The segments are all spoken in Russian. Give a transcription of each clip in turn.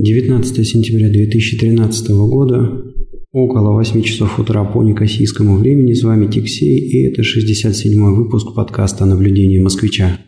19 сентября 2013 года, около 8 часов утра по некосийскому времени. С вами Тиксей, и это 67-й выпуск подкаста «Наблюдение москвича».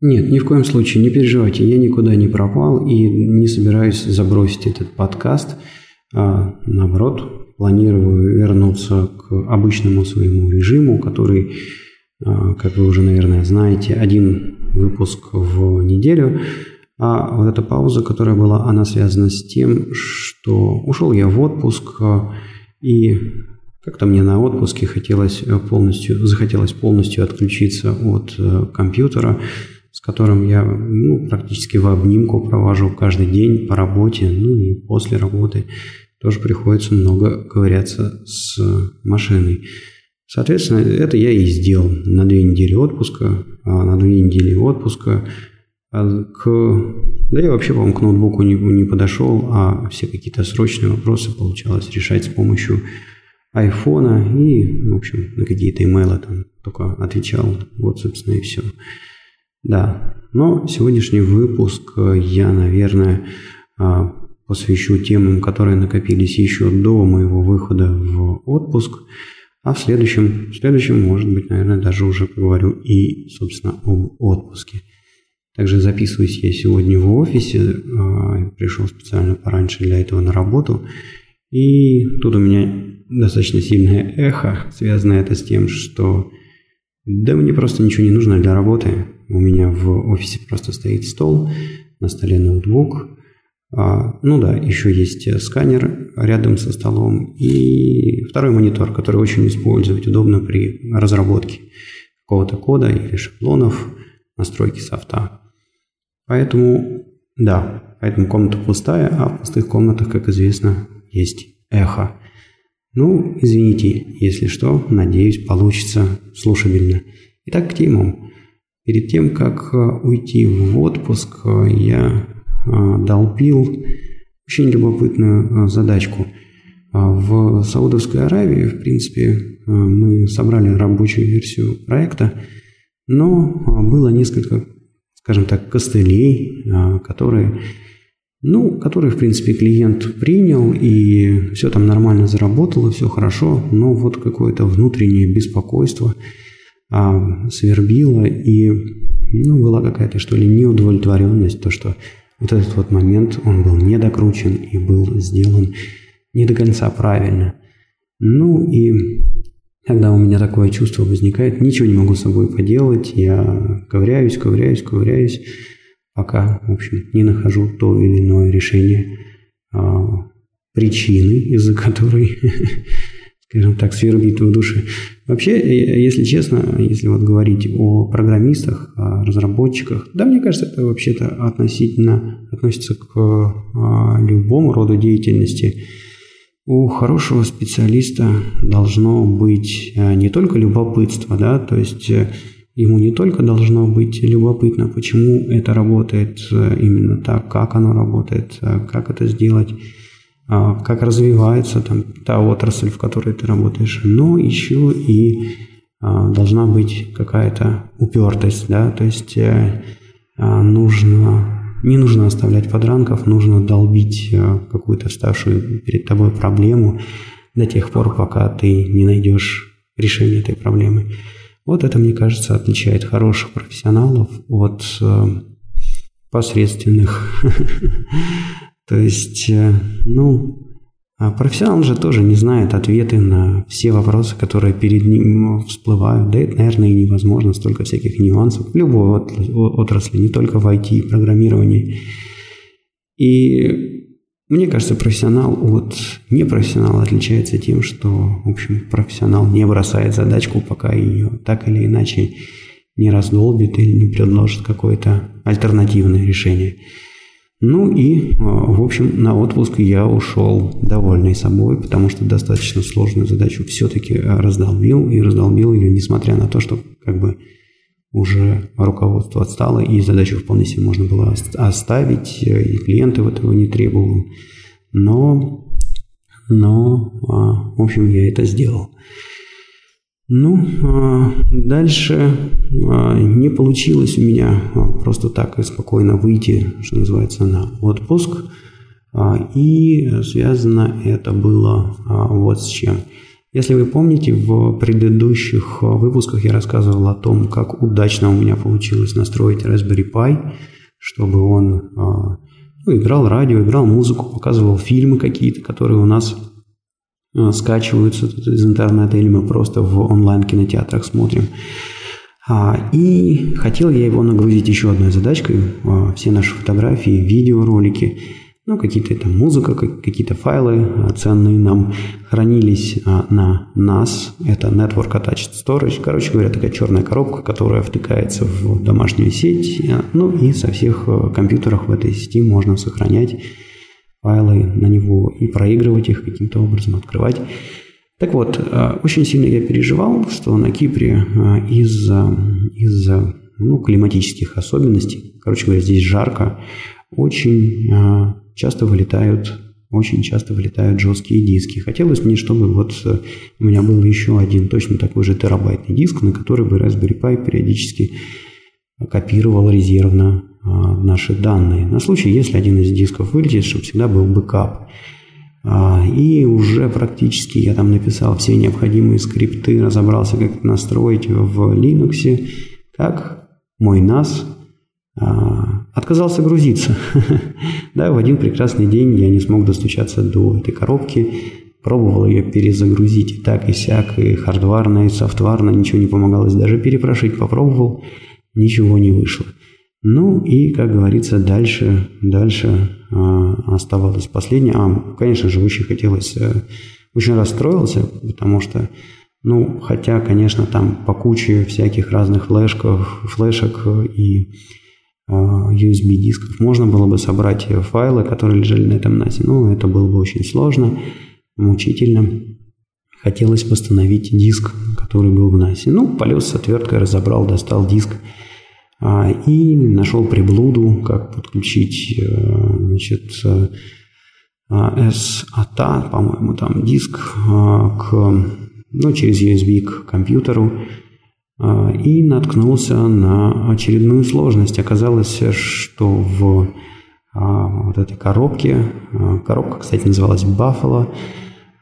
Нет, ни в коем случае не переживайте, я никуда не пропал и не собираюсь забросить этот подкаст – а наоборот, планирую вернуться к обычному своему режиму, который, а, как вы уже, наверное, знаете, один выпуск в неделю. А вот эта пауза, которая была, она связана с тем, что ушел я в отпуск, а, и как-то мне на отпуске хотелось полностью, захотелось полностью отключиться от э, компьютера, которым я ну, практически в обнимку провожу каждый день по работе, ну и после работы тоже приходится много ковыряться с машиной. Соответственно, это я и сделал на две недели отпуска, а на две недели отпуска а к... Да я вообще, по-моему, к ноутбуку не, не подошел, а все какие-то срочные вопросы получалось решать с помощью айфона и, в общем, на какие-то имейлы там только отвечал. Вот, собственно, и все. Да, но сегодняшний выпуск я, наверное, а, посвящу темам, которые накопились еще до моего выхода в отпуск. А в следующем, в следующем, может быть, наверное, даже уже поговорю и, собственно, об отпуске. Также записываюсь я сегодня в офисе, а, пришел специально пораньше для этого на работу. И тут у меня достаточно сильное эхо, связано это с тем, что да мне просто ничего не нужно для работы. У меня в офисе просто стоит стол, на столе ноутбук. А, ну да, еще есть сканер рядом со столом и второй монитор, который очень использовать удобно при разработке какого-то кода или шаблонов, настройки софта. Поэтому, да, поэтому комната пустая, а в пустых комнатах, как известно, есть эхо. Ну, извините, если что, надеюсь, получится слушабельно. Итак, к темам. Перед тем, как э, уйти в отпуск, э, я э, долбил очень любопытную задачку. В Саудовской Аравии, в принципе, мы собрали рабочую версию проекта, но было несколько, скажем так, костылей, которые, ну, которые, в принципе, клиент принял, и все там нормально заработало, все хорошо, но вот какое-то внутреннее беспокойство – а, свербило, и ну, была какая-то, что ли, неудовлетворенность, то, что вот этот вот момент, он был недокручен и был сделан не до конца правильно. Ну и когда у меня такое чувство возникает, ничего не могу с собой поделать, я ковыряюсь, ковыряюсь, ковыряюсь, пока, в общем, не нахожу то или иное решение а, причины, из-за которой скажем так, свербит в душе. Вообще, если честно, если вот говорить о программистах, о разработчиках, да, мне кажется, это вообще-то относительно относится к а, любому роду деятельности. У хорошего специалиста должно быть а, не только любопытство, да, то есть э, ему не только должно быть любопытно, почему это работает э, именно так, как оно работает, э, как это сделать, как развивается там та отрасль, в которой ты работаешь, но еще и а, должна быть какая-то упертость, да, то есть э, а, нужно, не нужно оставлять подранков, нужно долбить э, какую-то вставшую перед тобой проблему до тех пор, пока ты не найдешь решение этой проблемы. Вот это, мне кажется, отличает хороших профессионалов от э, посредственных То есть, э, ну, а профессионал же тоже не знает ответы на все вопросы, которые перед ним всплывают. Да это, наверное, и невозможно, столько всяких нюансов в любой отрасли, не только в IT программировании. И мне кажется, профессионал от непрофессионала отличается тем, что, в общем, профессионал не бросает задачку, пока ее так или иначе не раздолбит или не предложит какое-то альтернативное решение. Ну и, а, в общем, на отпуск я ушел довольный собой, потому что достаточно сложную задачу все-таки раздолбил, и раздолбил ее, несмотря на то, что как бы уже руководство отстало, и задачу вполне себе можно было оставить, и клиенты этого не требовал. Но но, в общем, я это сделал. Ну, дальше не получилось у меня просто так и спокойно выйти, что называется, на отпуск. И связано это было вот с чем – если вы помните, в предыдущих а, выпусках я рассказывал о том, как удачно у меня получилось настроить Raspberry Pi, чтобы он а, ну, играл радио, играл музыку, показывал фильмы какие-то, которые у нас а, скачиваются из интернета, или мы просто в онлайн-кинотеатрах смотрим. И хотел я его нагрузить еще одной задачкой. Все наши фотографии, видеоролики – ну, какие-то там музыка, какие-то файлы а, ценные нам хранились а, на NAS, это Network Attached Storage, короче говоря, такая черная коробка, которая втыкается в домашнюю сеть, а, ну и со всех компьютеров в этой сети можно сохранять файлы на него и проигрывать их каким-то образом, открывать. Так вот, очень сильно я переживал, что на Кипре из-за из ну, климатических особенностей, короче говоря, здесь жарко, очень часто вылетают очень часто вылетают жесткие диски. Хотелось мне, чтобы вот э, у меня был еще один точно такой же терабайтный диск, на который бы Raspberry Pi периодически копировал резервно наши данные. На случай, если один из дисков вылетит, чтобы всегда был бэкап. А, и уже практически я там написал все необходимые скрипты, разобрался, как это настроить в Linux, как мой NAS а, отказался грузиться. да, в один прекрасный день я не смог достучаться до этой коробки, пробовал ее перезагрузить и так, и сяк, и хардварно, и софтварно, ничего не помогалось, даже перепрошить попробовал, ничего не вышло. Ну и, как говорится, дальше, дальше э, оставалось последнее. А, конечно же, очень хотелось, э, очень расстроился, потому что, ну, хотя, конечно, там по куче всяких разных флешков, флешек и USB дисков. Можно было бы собрать файлы, которые лежали на этом NAS, но это было бы очень сложно, мучительно. Хотелось восстановить диск, который был в NAS. Ну, полез с отверткой, разобрал, достал диск а, и нашел приблуду, как подключить э, значит, SATA, по-моему, там диск а, к, ну, через USB к компьютеру а, и наткнулся на очередную сложность. Оказалось, что в а, вот этой коробке, а, коробка, кстати, называлась Buffalo,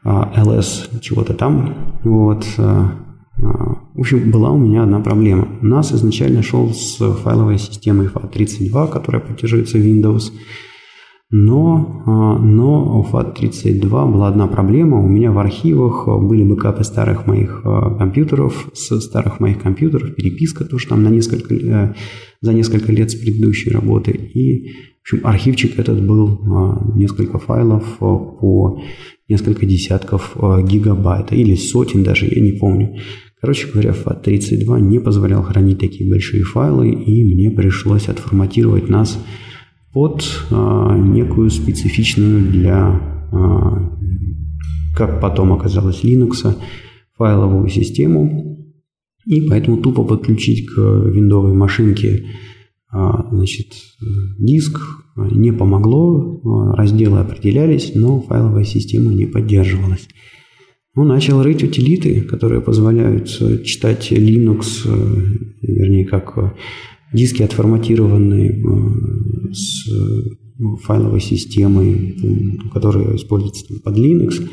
LS чего-то там, вот, в общем, была у меня одна проблема. У нас изначально шел с файловой системой FAT32, которая поддерживается Windows, но, а, но у FAT32 была одна проблема. У меня в архивах были бэкапы старых моих а, компьютеров, с старых моих компьютеров, переписка тоже там на несколько, э, за несколько лет с предыдущей работы. И, в общем, архивчик этот был а, несколько файлов по несколько десятков гигабайт или сотен даже, я не помню. Короче говоря, FAT32 не позволял хранить такие большие файлы, и мне пришлось отформатировать нас под а, некую специфичную для, а, как потом оказалось, Linux файловую систему. И поэтому тупо подключить к виндовой машинке а, значит, диск не помогло, разделы определялись, но файловая система не поддерживалась. Ну, начал рыть утилиты, которые позволяют читать Linux, вернее, как диски отформатированные э, с файловой системой, которая используется под Linux,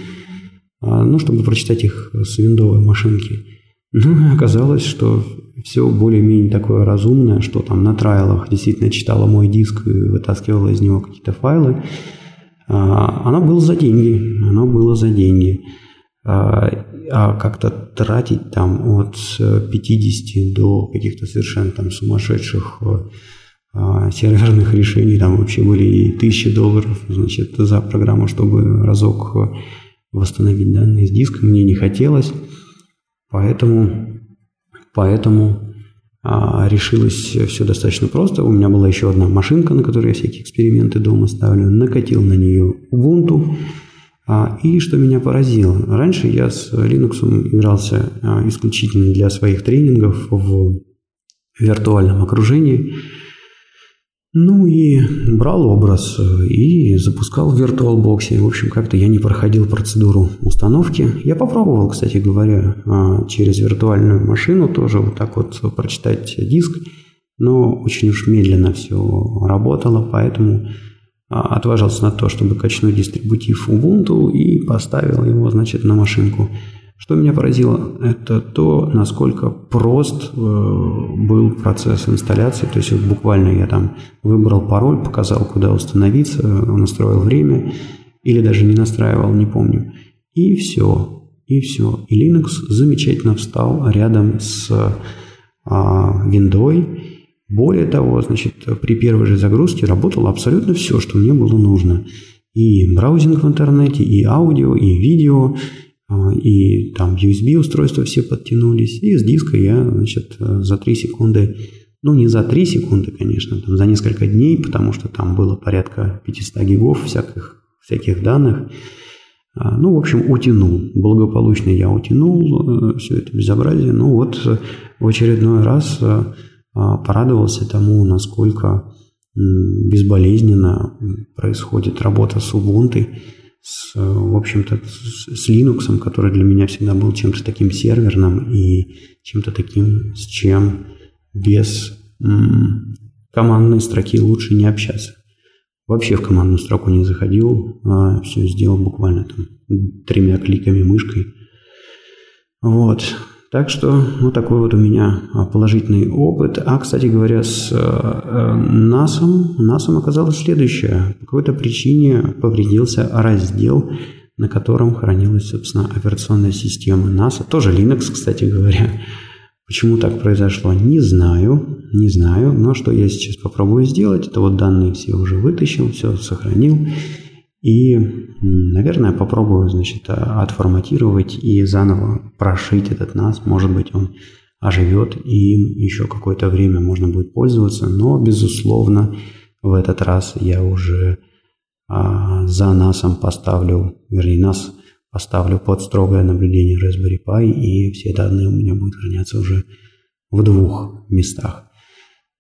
а, ну, чтобы прочитать их с виндовой машинки. Ну, оказалось, что все более-менее такое разумное, что там на трайлах действительно читала мой диск и вытаскивала из него какие-то файлы. А, оно было за деньги, оно было за деньги. А, а как-то тратить там от 50 до каких-то совершенно там сумасшедших а, серверных решений, там вообще были и тысячи долларов, значит, за программу, чтобы разок восстановить данные с диска, мне не хотелось, поэтому, поэтому а, решилось все достаточно просто. У меня была еще одна машинка, на которой я всякие эксперименты дома ставлю, накатил на нее Ubuntu, и что меня поразило, раньше я с Linux игрался а, исключительно для своих тренингов в виртуальном окружении. Ну и брал образ и запускал в VirtualBox. В общем, как-то я не проходил процедуру установки. Я попробовал, кстати говоря, а, через виртуальную машину тоже вот так вот прочитать диск, но очень уж медленно все работало, поэтому а, отважился на то, чтобы качнуть дистрибутив Ubuntu и поставил его, значит, на машинку. Что меня поразило, это то, насколько прост э, был процесс инсталляции. То есть буквально я там выбрал пароль, показал, куда установиться, настроил время или даже не настраивал, не помню. И все, и все. И Linux замечательно встал рядом с а, Windows. Более того, значит, при первой же загрузке работало абсолютно все, что мне было нужно. И браузинг в интернете, и аудио, и видео, а, и там USB устройства все подтянулись, и с диска я, значит, за 3 секунды, ну не за 3 секунды, конечно, там за несколько дней, потому что там было порядка 500 гигов всяких, всяких данных, а, ну, в общем, утянул. Благополучно я утянул э, все это безобразие. Ну, вот в очередной раз э, порадовался тому, насколько безболезненно происходит работа с Ubuntu с, в общем-то, с Linux, который для меня всегда был чем-то таким серверным и чем-то таким, с чем без командной строки лучше не общаться. Вообще в командную строку не заходил, а все сделал буквально там тремя кликами мышкой. Вот. Так что вот такой вот у меня а, положительный опыт. А, кстати говоря, с э, NAS, NAS оказалось следующее. По какой-то причине повредился раздел, на котором хранилась, собственно, операционная система NAS. Тоже Linux, кстати говоря. Почему так произошло, не знаю, не знаю. Но что я сейчас попробую сделать, это вот данные все уже вытащил, все сохранил. И, наверное, попробую, значит, а, отформатировать и заново прошить этот NAS. Может быть, он оживет и еще какое-то время можно будет пользоваться. Но, безусловно, в этот раз я уже а, за NAS поставлю, вернее, NAS поставлю под строгое наблюдение Raspberry Pi, и все данные у меня будут храняться уже в двух местах.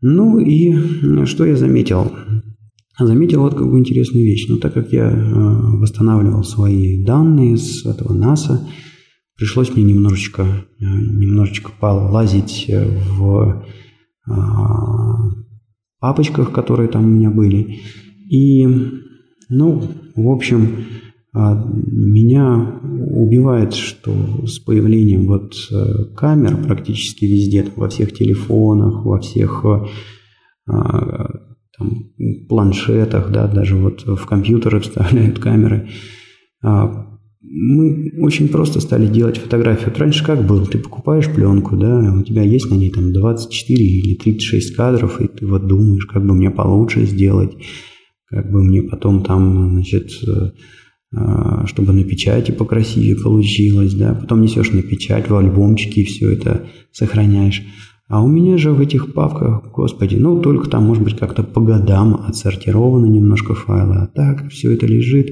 Ну и что я заметил? Заметил вот какую интересную вещь. Но так как я э, восстанавливал свои данные с этого НАСА, пришлось мне немножечко, э, немножечко полазить в э, папочках, которые там у меня были. И, ну, в общем, меня убивает, что с появлением вот камер практически везде, во всех телефонах, во всех там, планшетах, да, даже вот в компьютеры вставляют камеры. А, мы очень просто стали делать фотографию. Вот раньше как было? Ты покупаешь пленку, да, у тебя есть на ней там 24 или 36 кадров, и ты вот думаешь, как бы мне получше сделать, как бы мне потом там, значит, э, а, чтобы на печати покрасивее получилось, да, потом несешь на печать в альбомчики и все это сохраняешь. А у меня же в этих папках, господи, ну только там, может быть, как-то по годам отсортированы немножко файлы, а так все это лежит,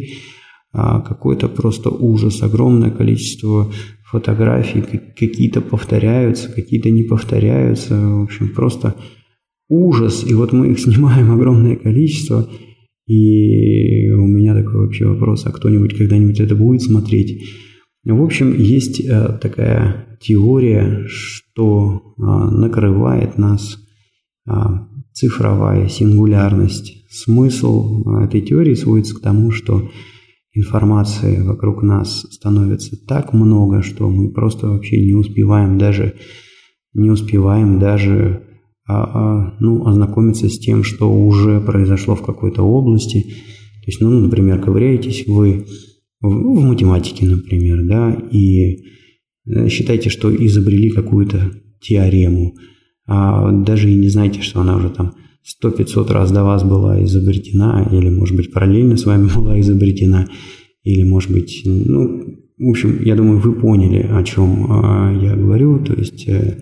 а какой-то просто ужас, огромное количество фотографий, какие-то повторяются, какие-то не повторяются, в общем, просто ужас. И вот мы их снимаем огромное количество, и у меня такой вообще вопрос, а кто-нибудь когда-нибудь это будет смотреть? В общем, есть э, такая теория, что а, накрывает нас а, цифровая сингулярность. Смысл этой теории сводится к тому, что информации вокруг нас становится так много, что мы просто вообще не успеваем даже не успеваем даже а, а, ну, ознакомиться с тем, что уже произошло в какой-то области. То есть, ну, например, ковыряетесь вы в, математике, например, да, и э, считайте, что изобрели какую-то теорему, а даже и не знаете, что она уже там 100-500 раз до вас была изобретена, или, может быть, параллельно с вами была изобретена, или, может быть, ну, в общем, я думаю, вы поняли, о чем а, я говорю, то есть э,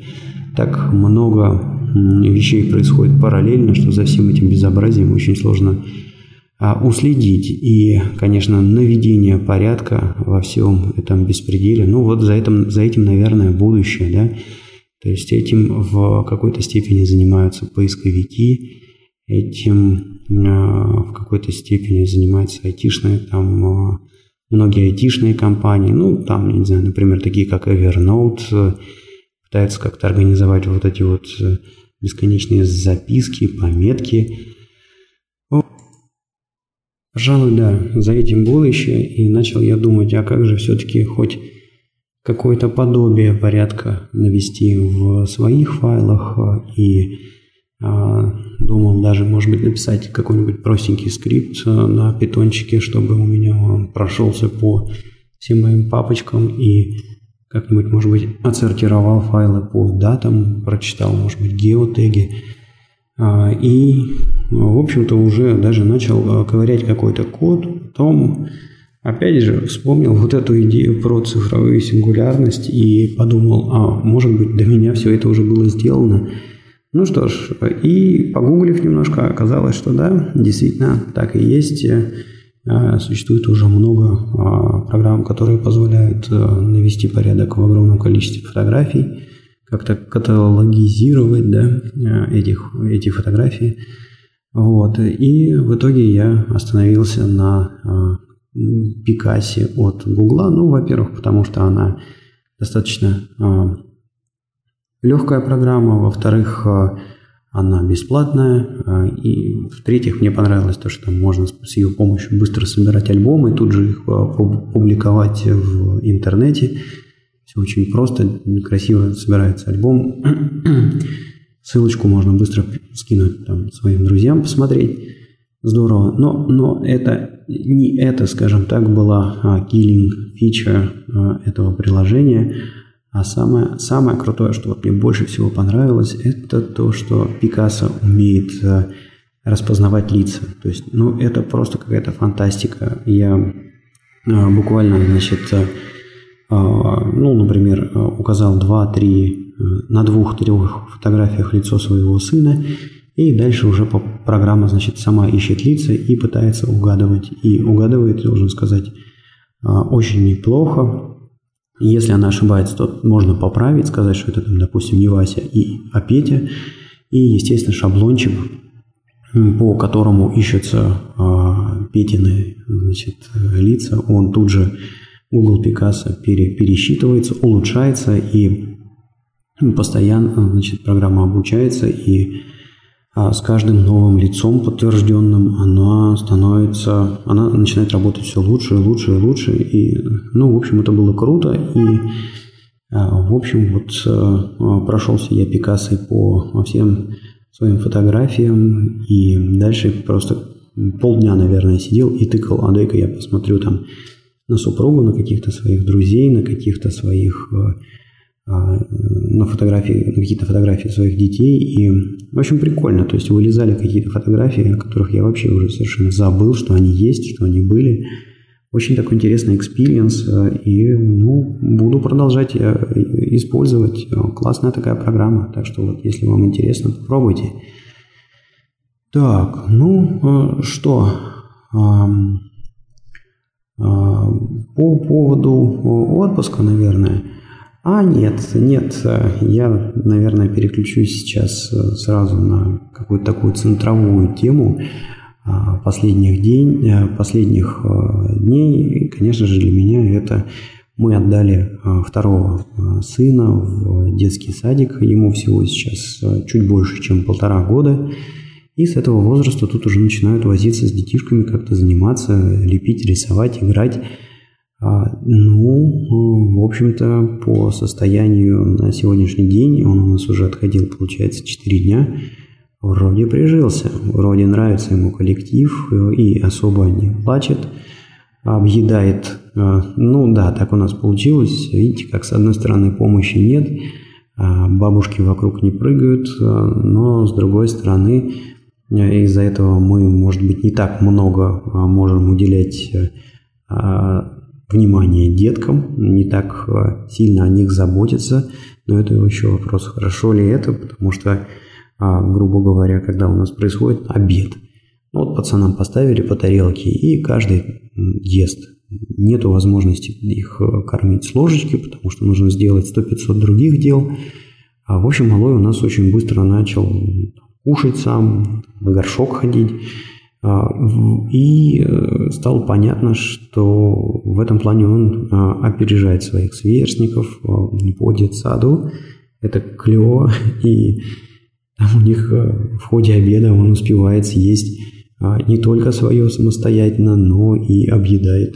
так много вещей происходит параллельно, что за всем этим безобразием очень сложно уследить и, конечно, наведение порядка во всем этом беспределе. Ну вот за этим, за этим, наверное, будущее, да. То есть этим в какой-то степени занимаются поисковики, этим в какой-то степени занимается айтишная, там многие айтишные компании, ну, там, не знаю, например, такие как Evernote, пытаются как-то организовать вот эти вот бесконечные записки, пометки. Пожалуй, да, за этим будущее, и начал я думать, а как же все-таки хоть какое-то подобие порядка навести в своих файлах, и а, думал даже, может быть, написать какой-нибудь простенький скрипт на питончике, чтобы у меня он прошелся по всем моим папочкам и как-нибудь, может быть, отсортировал файлы по датам, прочитал, может быть, геотеги. А, и, в общем-то, уже даже начал а, ковырять какой-то код. Потом, опять же, вспомнил вот эту идею про цифровую сингулярность и подумал, а может быть, до меня все это уже было сделано. Ну что ж, и погуглив немножко, оказалось, что да, действительно так и есть. А, существует уже много программ, которые позволяют навести порядок в огромном количестве фотографий, как-то каталогизировать да, э, этих, эти фотографии. Вот. И в итоге я остановился на Пикасе от Гугла. Ну, во-первых, потому что она достаточно а, легкая программа. Во-вторых, она бесплатная. И в-третьих, мне понравилось то, что можно с ее помощью быстро собирать альбомы, тут же их публиковать в интернете. Все очень просто, красиво собирается альбом. Ссылочку можно быстро скинуть там, своим друзьям посмотреть. Здорово. Но, но это не это, скажем так, была а, фича этого приложения. А самое, самое крутое, что вот мне больше всего понравилось, это то, что Пикассо умеет э, распознавать лица. То есть, ну, это просто какая-то фантастика. Я э, буквально, значит, э, ну, например, указал 2-3, на двух-трех фотографиях лицо своего сына, и дальше уже программа, значит, сама ищет лица и пытается угадывать. И угадывает, должен сказать, очень неплохо. Если она ошибается, то можно поправить, сказать, что это, допустим, не Вася, и, а Петя. И, естественно, шаблончик, по которому ищутся э, Петины значит, лица, он тут же Google Picasso пере, пересчитывается, улучшается и постоянно значит, программа обучается и а с каждым новым лицом подтвержденным она становится, она начинает работать все лучше и лучше и лучше. И, ну, в общем, это было круто. И, а, в общем, вот а, прошелся я Пикассой по всем своим фотографиям. И дальше просто полдня, наверное, сидел и тыкал, а дай-ка я посмотрю там на супругу, на каких-то своих друзей, на каких-то своих а, на фотографии, на какие-то фотографии своих детей. И, в общем, прикольно. То есть вылезали какие-то фотографии, о которых я вообще уже совершенно забыл, что они есть, что они были. Очень такой интересный experience. И, ну, буду продолжать э, использовать. Классная такая программа. Так что вот, если вам интересно, попробуйте. Так, ну, э, что? По поводу отпуска, наверное – а, нет, нет, я, наверное, переключусь сейчас э, сразу на какую-то такую центровую тему а, последних, день, э, последних э, дней. конечно же, для меня это мы отдали второго сына в детский садик. Ему всего сейчас чуть больше, чем полтора года. И с этого возраста тут уже начинают возиться с детишками, как-то заниматься, лепить, рисовать, играть. А, ну, в общем-то, по состоянию на сегодняшний день, он у нас уже отходил, получается, 4 дня, вроде прижился, вроде нравится ему коллектив и особо не плачет, объедает. А, ну да, так у нас получилось. Видите, как с одной стороны помощи нет, а бабушки вокруг не прыгают, но с другой стороны из-за этого мы, может быть, не так много можем уделять внимание деткам, не так э, сильно о них заботиться, но это еще вопрос, хорошо ли это, потому что, а, грубо говоря, когда у нас происходит обед, ну, вот пацанам поставили по тарелке, и каждый ест. Нету возможности их э, кормить с ложечки, потому что нужно сделать 100-500 других дел. А, в общем, малой у нас очень быстро начал кушать сам, на горшок ходить. А, и э, стало понятно, что в этом плане он а, опережает своих сверстников по детсаду. Это клево, и там у них э, в ходе обеда он успевает съесть не только свое самостоятельно, но и объедает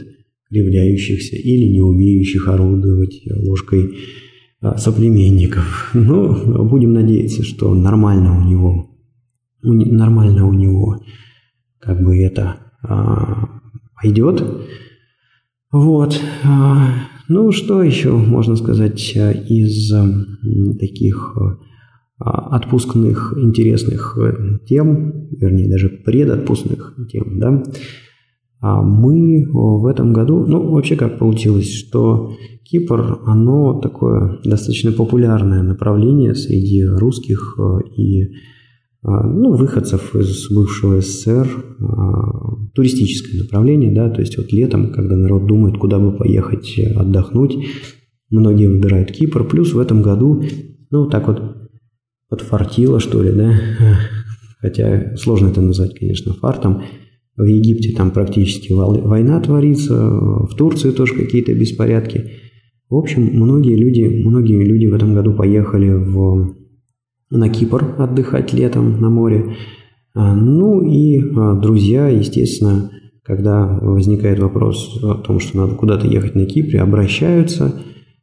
кривляющихся или не умеющих орудовать ложкой соплеменников. Ну, будем надеяться, что нормально у него, нормально у него как бы это а, пойдет. Вот. А, ну, что еще можно сказать а, из таких а, отпускных интересных э, тем, вернее, даже предотпускных тем, да, мы в этом году, ну, вообще как получилось, что Кипр, оно такое достаточно популярное направление среди русских и ну, выходцев из бывшего СССР, а, туристическое направление, да, то есть вот летом, когда народ думает, куда бы поехать отдохнуть, многие выбирают Кипр, плюс в этом году, ну, так вот подфартило, что ли, да, хотя сложно это назвать, конечно, фартом, в Египте там практически война творится, в Турции тоже какие-то беспорядки. В общем, многие люди, многие люди в этом году поехали в на Кипр отдыхать летом на море. А, ну и а, друзья, естественно, когда возникает вопрос о том, что надо куда-то ехать на Кипре, обращаются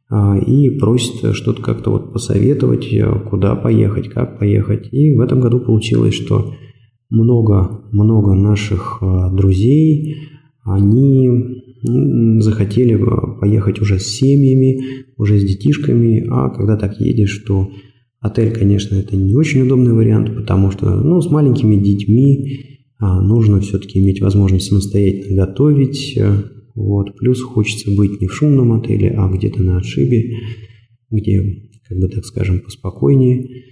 а, и просят что-то как-то вот посоветовать, куда поехать, как поехать. И в этом году получилось, что много-много наших друзей, они захотели поехать уже с семьями, уже с детишками, а когда так едешь, то Отель, конечно, это не очень удобный вариант, потому что ну, с маленькими детьми а, нужно все-таки иметь возможность самостоятельно готовить. Э, вот. Плюс хочется быть не в шумном отеле, а где-то на отшибе, где, как бы так скажем, поспокойнее.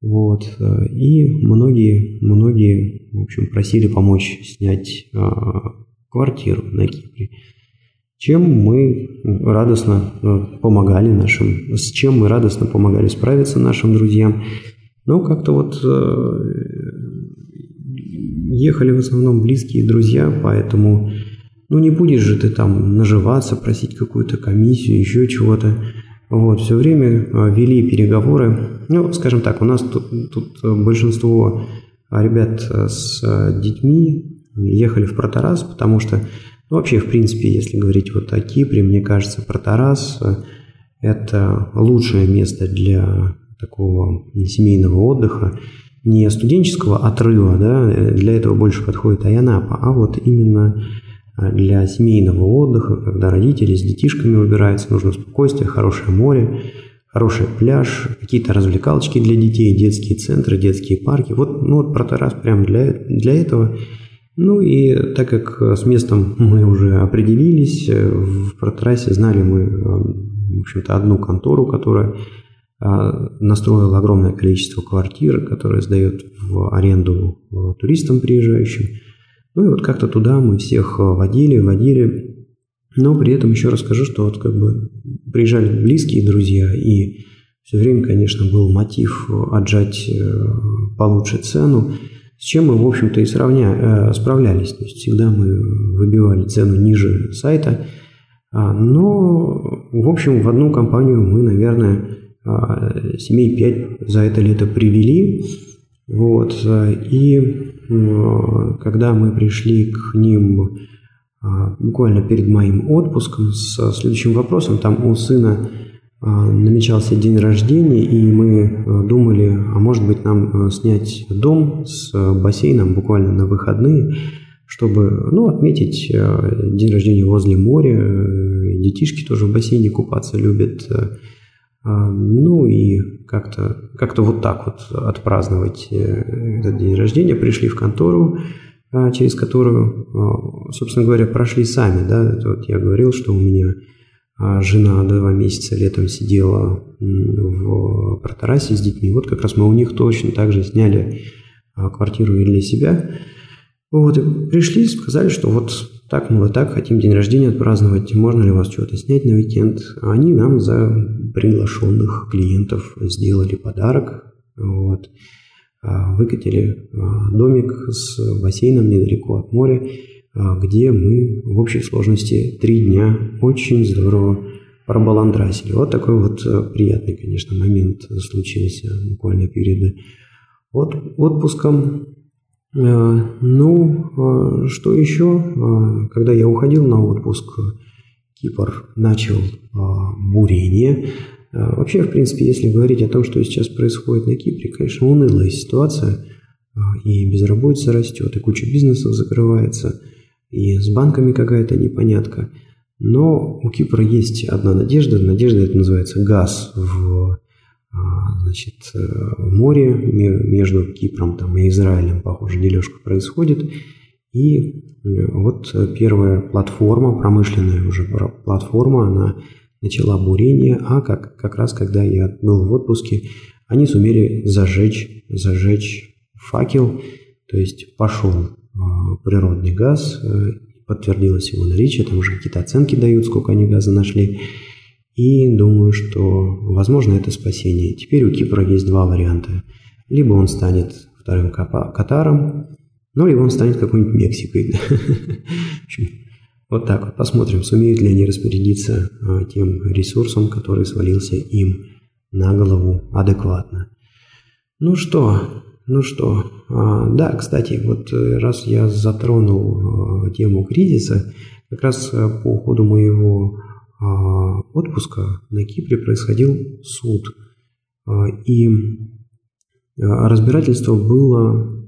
Вот. Э, и многие, многие, в общем, просили помочь снять а, квартиру на Кипре чем мы радостно э, помогали нашим, с чем мы радостно помогали справиться нашим друзьям. Но как-то вот э, ехали в основном близкие друзья, поэтому ну не будешь же ты там наживаться, просить какую-то комиссию, еще чего-то. Вот, все время э, вели переговоры. Ну, скажем так, у нас тут, тут большинство ребят с детьми ехали в Протарас, потому что ну, вообще, в принципе, если говорить вот о Кипре, мне кажется, Протарас э, – это лучшее место для такого семейного отдыха, не студенческого отрыва, да, для этого больше подходит Аянапа, а вот именно э, для семейного отдыха, когда родители с детишками выбираются, нужно спокойствие, хорошее море, хороший пляж, какие-то развлекалочки для детей, детские центры, детские парки. Вот, ну, вот Протарас прям для, для этого – ну и так как с местом мы уже определились, э, в протрассе знали мы, э, в общем-то, одну контору, которая э, настроила огромное количество квартир, которые сдает в аренду туристам приезжающим. Ну и вот как-то туда мы всех водили, водили. Но при этом еще расскажу, что вот как бы приезжали близкие друзья, и все время, конечно, был мотив отжать получше цену. С чем мы, в общем-то, и сравня, э, справлялись. То есть всегда мы выбивали цену ниже сайта. А, но, в общем, в одну компанию мы, наверное, а, семей 5 за это лето привели. Вот. И когда мы пришли к ним а, буквально перед моим отпуском с следующим вопросом, там у сына намечался день рождения, и мы э, думали, а может быть нам э, снять дом с э, бассейном буквально на выходные, чтобы ну, отметить день рождения возле моря. Детишки тоже в бассейне купаться любят. А, ну и как-то как вот так вот отпраздновать этот день рождения. Пришли в контору, а, через которую, собственно говоря, прошли сами. Да? Вот я говорил, что у меня а жена два месяца летом сидела в Протарасе с детьми. Вот как раз мы у них точно так же сняли а, квартиру и для себя. Вот, и пришли, сказали, что вот так, мол, и так, хотим день рождения отпраздновать, можно ли у вас что-то снять на уикенд. Они нам за приглашенных клиентов сделали подарок. Вот. выкатили домик с бассейном недалеко от моря, где мы в общей сложности три дня очень здорово пробаландрасили. Вот такой вот приятный, конечно, момент случился буквально перед от, отпуском. Ну, что еще? Когда я уходил на отпуск, Кипр начал бурение а, вообще, в принципе, если говорить о том, что сейчас происходит на Кипре, конечно, унылая ситуация, а, и безработица растет, и куча бизнесов закрывается, и с банками какая-то непонятка. Но у Кипра есть одна надежда. Надежда это называется газ в а, значит, в море между Кипром там, и Израилем, похоже, дележка происходит. И вот первая платформа, промышленная уже платформа, она начала бурение, а как, как раз когда я был в отпуске, они сумели зажечь, зажечь факел, то есть пошел э, природный газ, э, подтвердилось его наличие, там уже какие-то оценки дают, сколько они газа нашли, и думаю, что, возможно, это спасение. Теперь у Кипра есть два варианта. Либо он станет вторым Катаром, ну, либо он станет какой-нибудь Мексикой. Вот так вот. Посмотрим, сумеют ли они распорядиться а, тем ресурсом, который свалился им на голову адекватно. Ну что, ну что, а, да, кстати, вот э, раз я затронул а, тему кризиса, как раз э, по ходу моего отпуска на Кипре происходил суд. И разбирательство было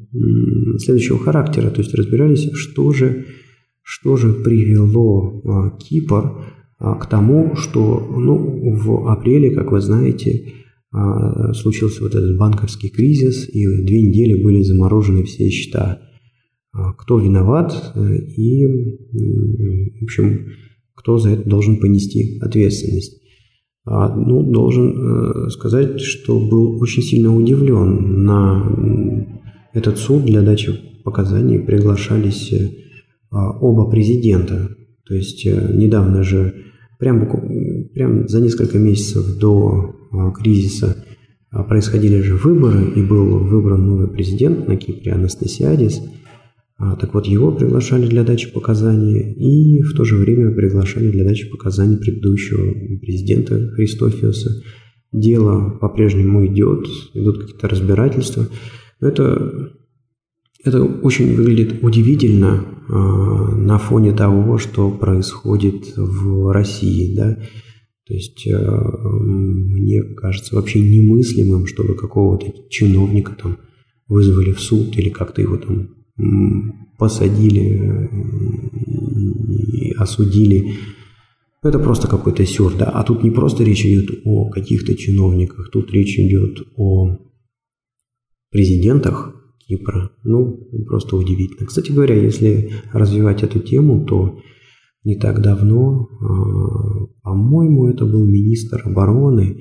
следующего характера, то есть разбирались, что же что же привело а, Кипр а, к тому, что ну, в апреле, как вы знаете, а, случился вот этот банковский кризис, и две недели были заморожены все счета. Кто виноват и, в общем, кто за это должен понести ответственность. Ну, должен э, сказать, что был очень сильно удивлен. На этот суд для дачи показаний приглашались э, а, оба президента. То есть э, недавно же, прям, прям за несколько месяцев до а, кризиса а, происходили же выборы, и был выбран новый президент на Кипре, Анастасиадис. Так вот, его приглашали для дачи показаний, и в то же время приглашали для дачи показаний предыдущего президента Христофиуса. Дело по-прежнему идет, идут какие-то разбирательства. Это это очень выглядит удивительно э, на фоне того, что происходит в России, да. То есть э, мне кажется вообще немыслимым, чтобы какого-то чиновника там вызвали в суд или как-то его там посадили и осудили. Это просто какой-то сюр, да. А тут не просто речь идет о каких-то чиновниках, тут речь идет о президентах, Кипра. Ну, просто удивительно. Кстати говоря, если развивать эту тему, то не так давно, а, по-моему, это был министр обороны,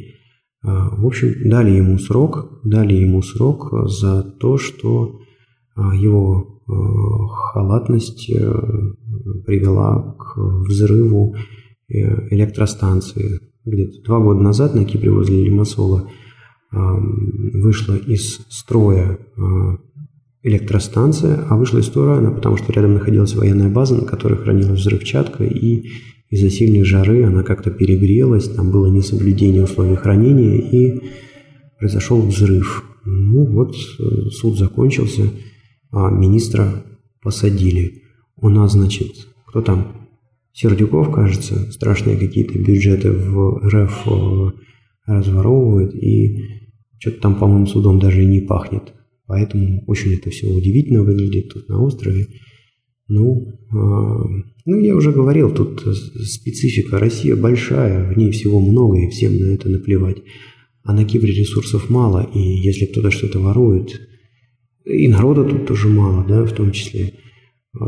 а, в общем, дали ему срок, дали ему срок за то, что а, его халатность э, привела к взрыву э, электростанции. Где-то два года назад на Кипре возле Лимассола вышла из строя электростанция, а вышла из строя она, потому что рядом находилась военная база, на которой хранилась взрывчатка, и из-за сильной жары она как-то перегрелась, там было несоблюдение условий хранения, и произошел взрыв. Ну вот, э, суд закончился, а министра посадили. У нас, значит, кто там? Сердюков, кажется, страшные какие-то бюджеты в РФ э, разворовывает, и что-то там, по-моему, судом даже и не пахнет. Поэтому очень это все удивительно выглядит тут на острове. Ну, э, ну, я уже говорил, тут специфика. Россия большая, в ней всего много, и всем на это наплевать. А на Кипре ресурсов мало, и если кто-то что-то ворует, и народа тут тоже мало, да, в том числе. Э,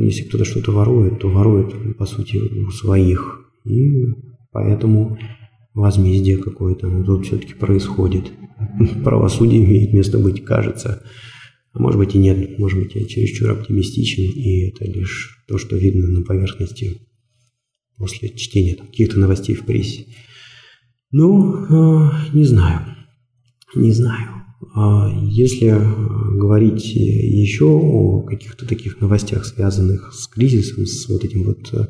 если кто-то что-то ворует, то ворует, по сути, у своих. И поэтому возмездие какое-то тут все-таки происходит. Правосудие имеет место быть, кажется. А может быть и нет, может быть я чересчур оптимистичен, и это лишь то, что видно на поверхности после чтения каких-то новостей в прессе. Ну, э, не знаю, не знаю. А если э, говорить еще о каких-то таких новостях, связанных с кризисом, с вот этим вот а,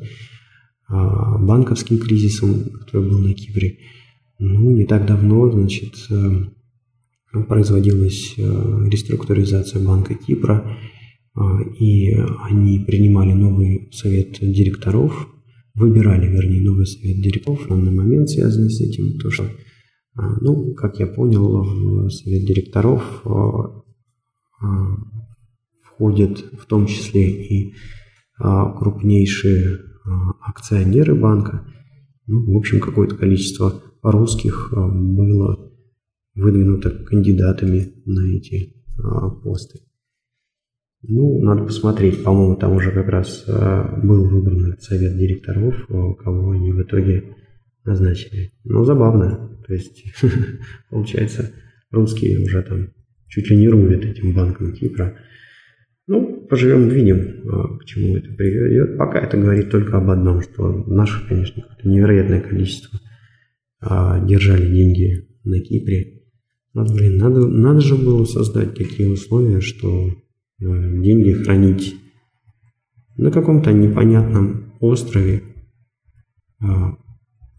банковским кризисом, который был на Кипре, ну, не так давно, значит, э, производилась реструктуризация Банка Кипра, и они принимали новый совет директоров, выбирали, вернее, новый совет директоров. На данный момент связанный с этим, то, что а, ну, как я понял, в совет директоров а, а, входят в том числе и крупнейшие акционеры банка. Ну, в общем, какое-то количество русских было выдвинуто кандидатами на эти посты. Ну, надо посмотреть. По-моему, там уже как раз был выбран совет директоров, кого они в итоге назначили. Ну, забавно. То есть, получается, русские уже там чуть ли не рулят этим банком Кипра. Ну, поживем, увидим, а, к чему это приведет. Пока это говорит только об одном, что наших, конечно, невероятное количество а, держали деньги на Кипре. Но, блин, надо, надо же было создать такие условия, что а, деньги хранить на каком-то непонятном острове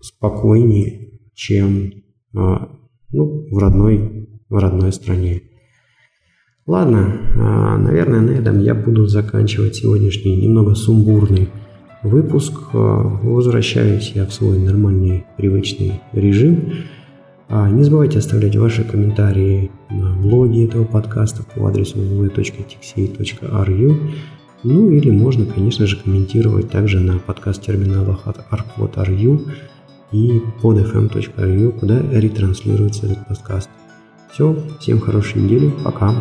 спокойнее, чем а, ну, в, родной, в родной стране. Ладно, а, наверное, на этом я буду заканчивать сегодняшний немного сумбурный выпуск. А, возвращаюсь я в свой нормальный, привычный режим. Не забывайте оставлять ваши комментарии на блоге этого подкаста по адресу www.tixey.ru ну или можно, конечно же, комментировать также на подкаст-терминалах от arcwot.ru и podfm.ru, куда ретранслируется этот подкаст. Все, всем хорошей недели, пока.